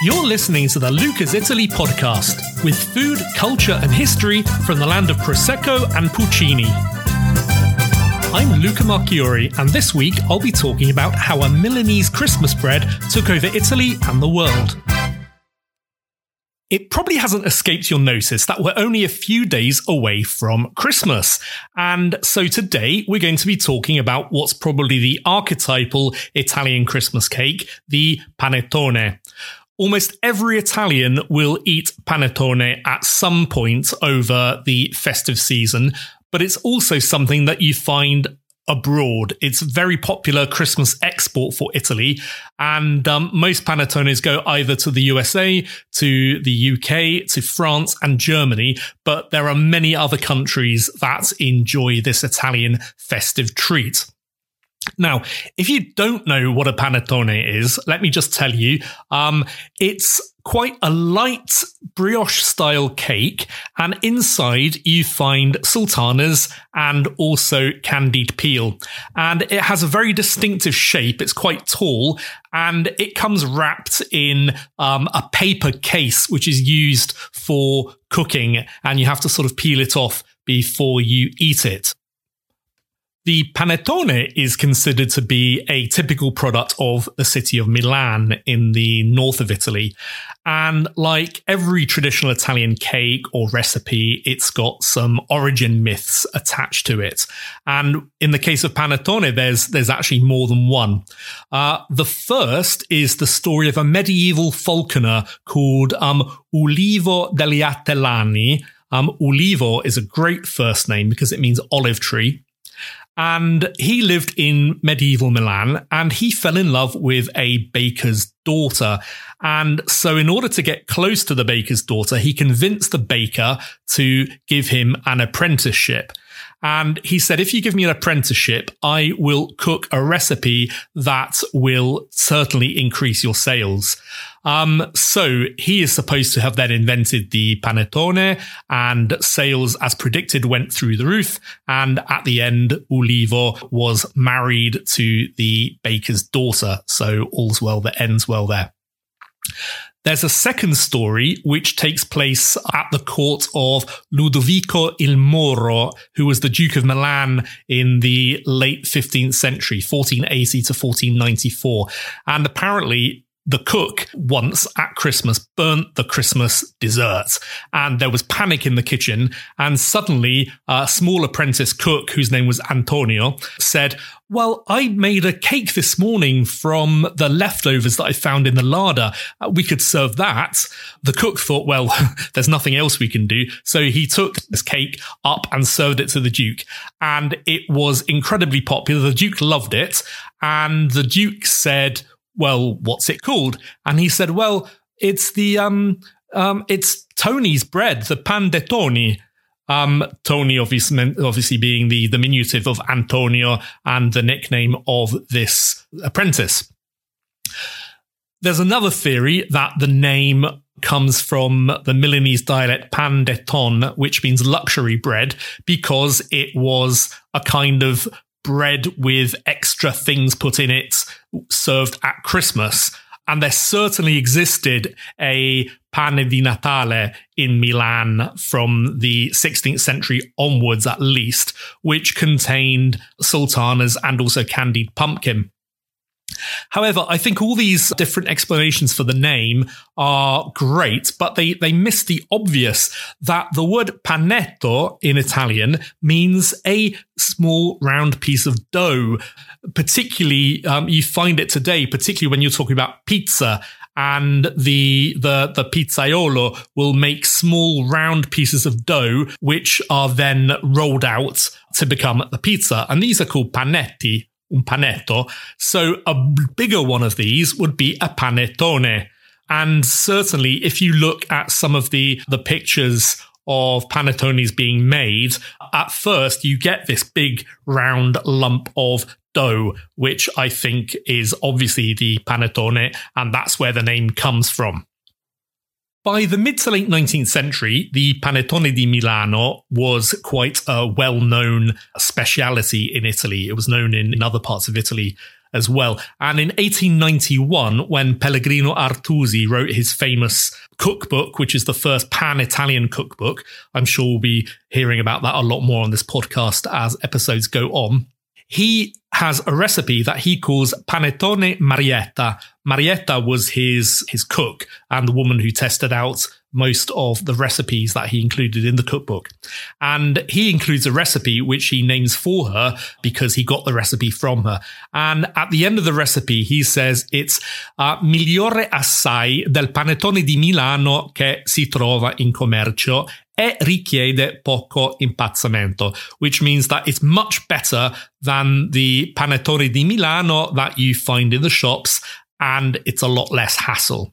You're listening to the Luca's Italy podcast with food, culture, and history from the land of Prosecco and Puccini. I'm Luca Marchiori, and this week I'll be talking about how a Milanese Christmas bread took over Italy and the world. It probably hasn't escaped your notice that we're only a few days away from Christmas. And so today we're going to be talking about what's probably the archetypal Italian Christmas cake, the panettone. Almost every Italian will eat panettone at some point over the festive season, but it's also something that you find abroad. It's very popular Christmas export for Italy, and um, most panettones go either to the USA, to the UK, to France, and Germany. But there are many other countries that enjoy this Italian festive treat. Now, if you don't know what a panettone is, let me just tell you, um, it's quite a light brioche style cake, and inside you find sultanas and also candied peel. And it has a very distinctive shape. It's quite tall, and it comes wrapped in um, a paper case, which is used for cooking, and you have to sort of peel it off before you eat it. The panettone is considered to be a typical product of the city of Milan in the north of Italy. And like every traditional Italian cake or recipe, it's got some origin myths attached to it. And in the case of panettone, there's there's actually more than one. Uh, the first is the story of a medieval falconer called um, Ulivo degli Atellani. Um, Ulivo is a great first name because it means olive tree. And he lived in medieval Milan and he fell in love with a baker's daughter. And so, in order to get close to the baker's daughter, he convinced the baker to give him an apprenticeship. And he said, if you give me an apprenticeship, I will cook a recipe that will certainly increase your sales. Um, so he is supposed to have then invented the panettone and sales as predicted went through the roof. And at the end, Ulivo was married to the baker's daughter. So all's well that ends well there. There's a second story which takes place at the court of Ludovico il Moro, who was the Duke of Milan in the late 15th century, 1480 to 1494. And apparently, the cook once at Christmas burnt the Christmas dessert, and there was panic in the kitchen. And suddenly, a small apprentice cook, whose name was Antonio, said, well, I made a cake this morning from the leftovers that I found in the larder. Uh, we could serve that. The cook thought, well, there's nothing else we can do. So he took this cake up and served it to the Duke. And it was incredibly popular. The Duke loved it. And the Duke said, well, what's it called? And he said, well, it's the, um, um, it's Tony's bread, the pan de Tony. Um, Tony obviously, obviously being the diminutive of Antonio and the nickname of this apprentice. There's another theory that the name comes from the Milanese dialect pan de ton, which means luxury bread, because it was a kind of bread with extra things put in it served at Christmas. And there certainly existed a pane di Natale in Milan from the 16th century onwards, at least, which contained sultanas and also candied pumpkin. However, I think all these different explanations for the name are great, but they, they miss the obvious that the word panetto in Italian means a small round piece of dough. Particularly, um, you find it today, particularly when you're talking about pizza and the the the pizzaiolo will make small round pieces of dough which are then rolled out to become the pizza and these are called panetti panetto. So a bigger one of these would be a panettone. And certainly, if you look at some of the, the pictures of panettones being made, at first you get this big round lump of dough, which I think is obviously the panettone, and that's where the name comes from. By the mid to late 19th century, the panettone di Milano was quite a well known speciality in Italy. It was known in, in other parts of Italy as well. And in 1891, when Pellegrino Artusi wrote his famous cookbook, which is the first pan Italian cookbook, I'm sure we'll be hearing about that a lot more on this podcast as episodes go on. He has a recipe that he calls panettone Marietta. Marietta was his his cook and the woman who tested out most of the recipes that he included in the cookbook. And he includes a recipe which he names for her because he got the recipe from her. And at the end of the recipe, he says it's uh, migliore assai del panettone di Milano che si trova in commercio e richiede poco impazzamento, which means that it's much better than the panettone di Milano that you find in the shops and it's a lot less hassle.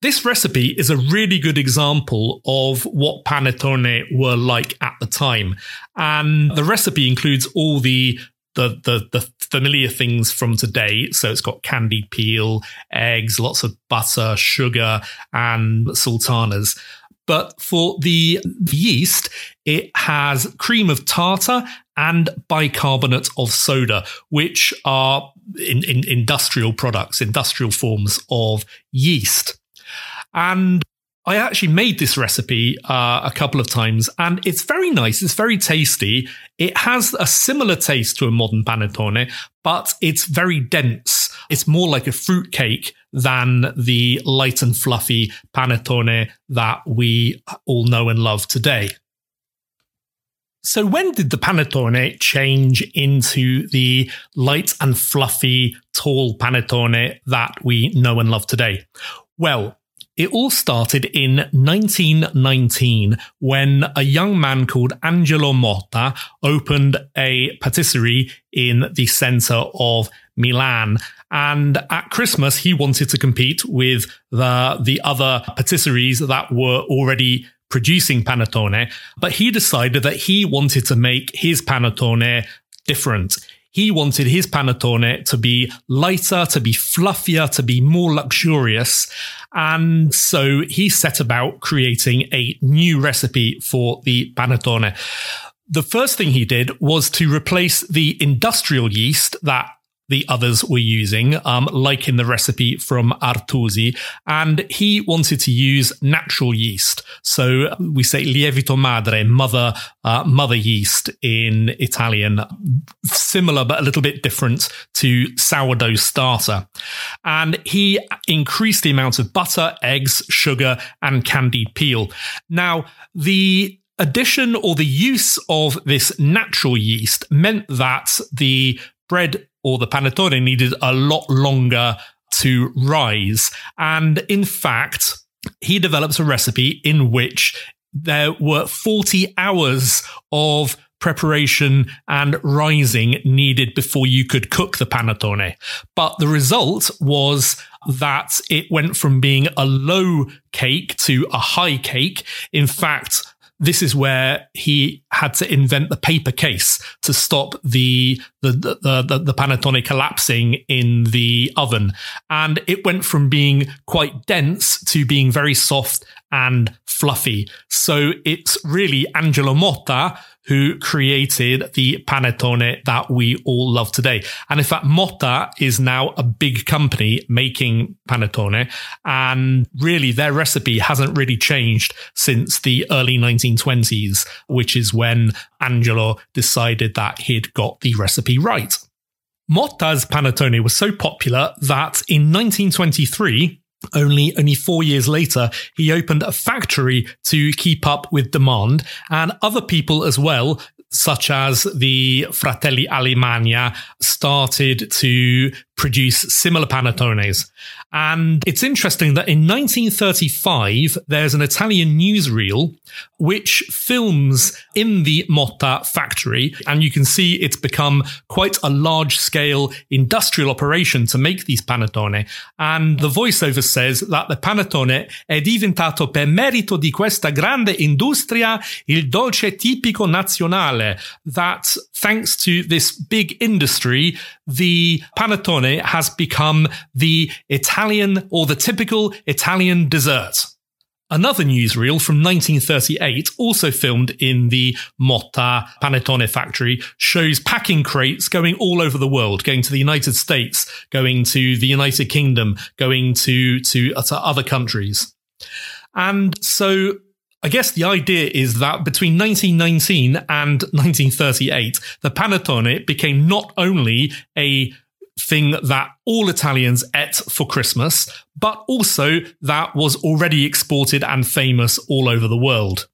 This recipe is a really good example of what panettone were like at the time. And the recipe includes all the the, the, the familiar things from today. So it's got candied peel, eggs, lots of butter, sugar, and sultanas. But for the yeast, it has cream of tartar and bicarbonate of soda, which are in, in industrial products, industrial forms of yeast. And I actually made this recipe uh, a couple of times, and it's very nice. It's very tasty. It has a similar taste to a modern panettone, but it's very dense. It's more like a fruit cake than the light and fluffy panettone that we all know and love today. So, when did the panettone change into the light and fluffy, tall panettone that we know and love today? Well, it all started in 1919 when a young man called Angelo Motta opened a patisserie in the center of Milan. And at Christmas, he wanted to compete with the, the other patisseries that were already producing panettone, but he decided that he wanted to make his panettone different. He wanted his panettone to be lighter, to be fluffier, to be more luxurious. And so he set about creating a new recipe for the panettone. The first thing he did was to replace the industrial yeast that the others were using, um, like in the recipe from Artusi. And he wanted to use natural yeast. So we say lievito madre, mother, uh, mother yeast in Italian, similar but a little bit different to sourdough starter. And he increased the amount of butter, eggs, sugar, and candied peel. Now, the addition or the use of this natural yeast meant that the bread or the panettone needed a lot longer to rise. And in fact, he develops a recipe in which there were 40 hours of preparation and rising needed before you could cook the panettone. But the result was that it went from being a low cake to a high cake. In fact, this is where he had to invent the paper case to stop the the, the the the, panettone collapsing in the oven, and it went from being quite dense to being very soft and fluffy. So it's really Angelo Motta who created the panettone that we all love today. And in fact, Motta is now a big company making panettone. And really their recipe hasn't really changed since the early 1920s, which is when Angelo decided that he'd got the recipe right. Motta's panettone was so popular that in 1923, only only four years later, he opened a factory to keep up with demand, and other people as well such as the Fratelli Alemagna, started to produce similar panettones. And it's interesting that in 1935, there's an Italian newsreel which films in the Motta factory. And you can see it's become quite a large scale industrial operation to make these panettone. And the voiceover says that the panettone è diventato per merito di questa grande industria il dolce tipico nazionale. That thanks to this big industry, the panettone has become the Italian or the typical Italian dessert. Another newsreel from 1938, also filmed in the Motta Panettone factory, shows packing crates going all over the world, going to the United States, going to the United Kingdom, going to, to, uh, to other countries. And so I guess the idea is that between 1919 and 1938, the panettone became not only a thing that all Italians ate for Christmas, but also that was already exported and famous all over the world.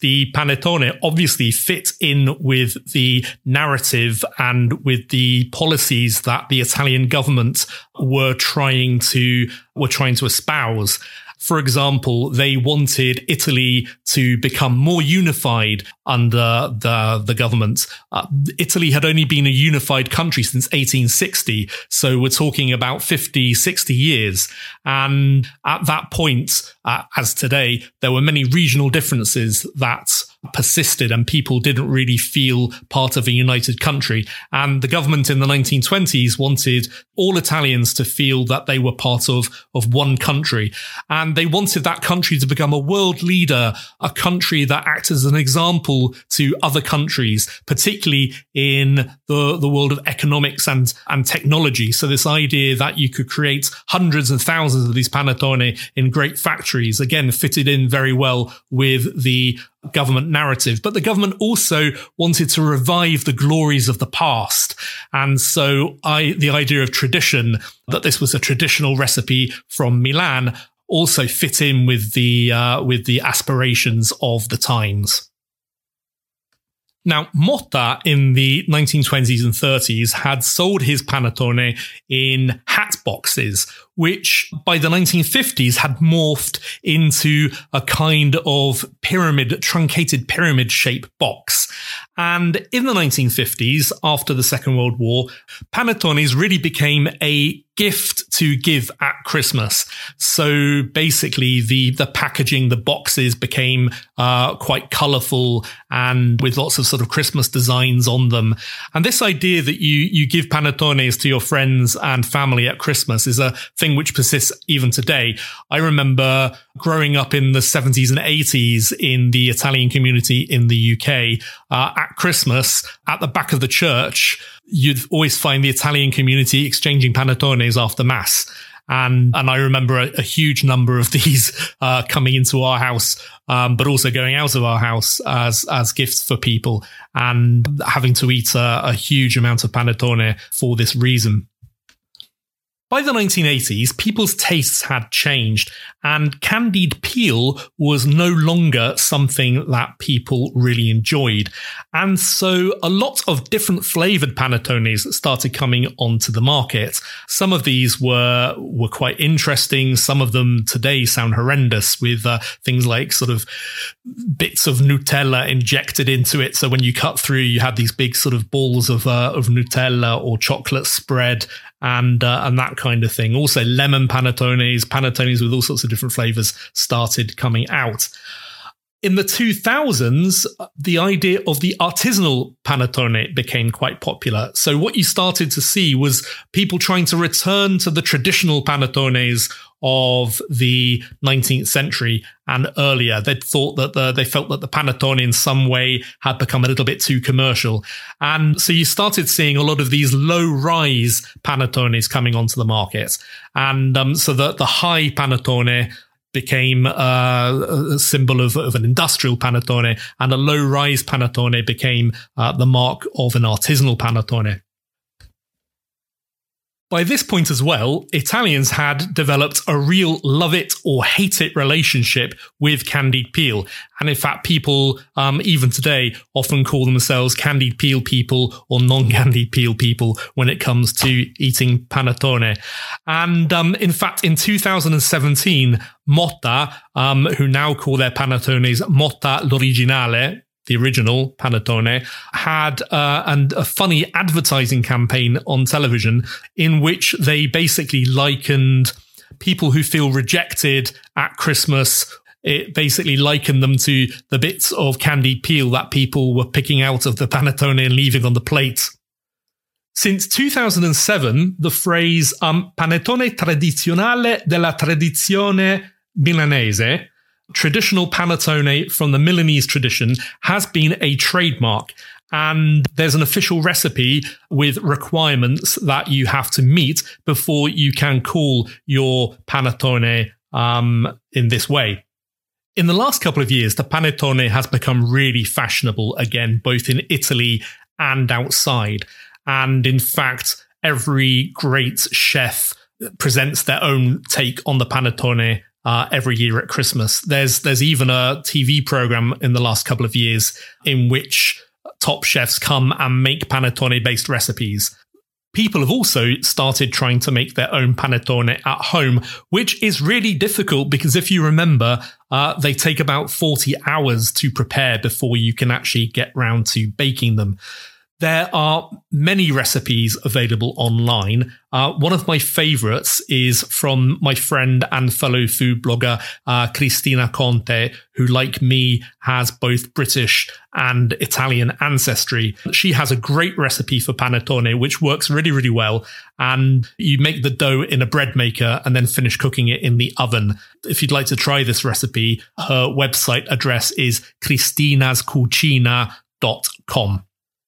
The panettone obviously fit in with the narrative and with the policies that the Italian government were trying to were trying to espouse. For example, they wanted Italy to become more unified under the, the government. Uh, Italy had only been a unified country since 1860. So we're talking about 50, 60 years. And at that point, uh, as today, there were many regional differences that persisted and people didn't really feel part of a united country. And the government in the 1920s wanted all Italians to feel that they were part of, of one country. And they wanted that country to become a world leader, a country that acts as an example to other countries, particularly in the, the world of economics and, and technology. So this idea that you could create hundreds and thousands of these panettone in great factories, again, fitted in very well with the government narrative, but the government also wanted to revive the glories of the past. And so I, the idea of tradition, that this was a traditional recipe from Milan also fit in with the, uh, with the aspirations of the times. Now, Motta in the 1920s and 30s had sold his panettone in hat boxes, which by the 1950s had morphed into a kind of pyramid, truncated pyramid shape box. And in the 1950s, after the Second World War, panettones really became a gift to give at Christmas. So basically, the the packaging, the boxes became uh, quite colourful and with lots of sort of Christmas designs on them. And this idea that you you give panettones to your friends and family at Christmas is a thing which persists even today. I remember growing up in the 70s and 80s in the Italian community in the UK uh, at Christmas at the back of the church. You'd always find the Italian community exchanging panettones after mass. And, and I remember a, a huge number of these, uh, coming into our house, um, but also going out of our house as, as gifts for people and having to eat a, a huge amount of panettone for this reason. By the 1980s, people's tastes had changed, and candied peel was no longer something that people really enjoyed. And so a lot of different flavored panettones started coming onto the market. Some of these were, were quite interesting. Some of them today sound horrendous with uh, things like sort of bits of Nutella injected into it. So when you cut through, you had these big sort of balls of, uh, of Nutella or chocolate spread and uh, and that kind of thing. Also, lemon panettones, panettones with all sorts of different flavors started coming out. In the 2000s, the idea of the artisanal panettone became quite popular. So what you started to see was people trying to return to the traditional panettones of the 19th century and earlier. They thought that the, they felt that the panettone in some way had become a little bit too commercial. And so you started seeing a lot of these low rise panettones coming onto the market. And um, so the, the high panettone became uh, a symbol of, of, an industrial panettone and a low rise panettone became uh, the mark of an artisanal panettone. By this point as well, Italians had developed a real love it or hate it relationship with candied peel. And in fact, people, um, even today, often call themselves candied peel people or non-candied peel people when it comes to eating panettone. And um, in fact, in 2017, Motta, um, who now call their panettones Motta l'Originale, the original Panettone, had uh, and a funny advertising campaign on television in which they basically likened people who feel rejected at Christmas. It basically likened them to the bits of candy peel that people were picking out of the panettone and leaving on the plate. Since 2007, the phrase um, panettone tradizionale della tradizione milanese traditional panettone from the Milanese tradition has been a trademark. And there's an official recipe with requirements that you have to meet before you can call your panettone um, in this way. In the last couple of years, the panettone has become really fashionable again, both in Italy and outside. And in fact, every great chef presents their own take on the panettone uh, every year at Christmas. There's there's even a TV program in the last couple of years in which top chefs come and make panettone based recipes people have also started trying to make their own panettone at home, which is really difficult because if you remember, uh, they take about 40 hours to prepare before you can actually get round to baking them. There are many recipes available online. Uh, one of my favorites is from my friend and fellow food blogger, uh, Cristina Conte, who, like me, has both British and Italian ancestry. She has a great recipe for panettone, which works really, really well. And you make the dough in a bread maker and then finish cooking it in the oven. If you'd like to try this recipe, her website address is cristinascucina.com.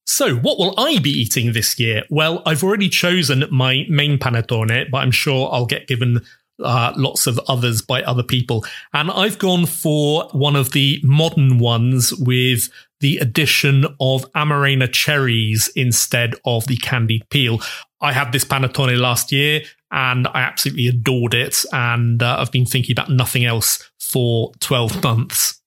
So, what will I be eating this year? Well, I've already chosen my main panettone, but I'm sure I'll get given uh, lots of others by other people. And I've gone for one of the modern ones with the addition of Amarena cherries instead of the candied peel. I had this panettone last year and I absolutely adored it. And uh, I've been thinking about nothing else for 12 months.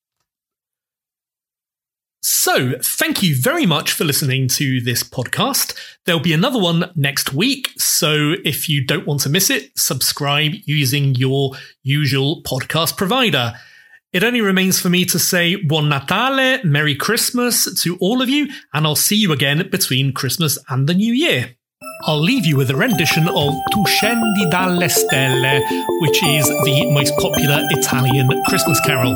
So, thank you very much for listening to this podcast. There'll be another one next week. So, if you don't want to miss it, subscribe using your usual podcast provider. It only remains for me to say Buon Natale, Merry Christmas to all of you, and I'll see you again between Christmas and the New Year. I'll leave you with a rendition of Tu scendi dalle stelle, which is the most popular Italian Christmas carol.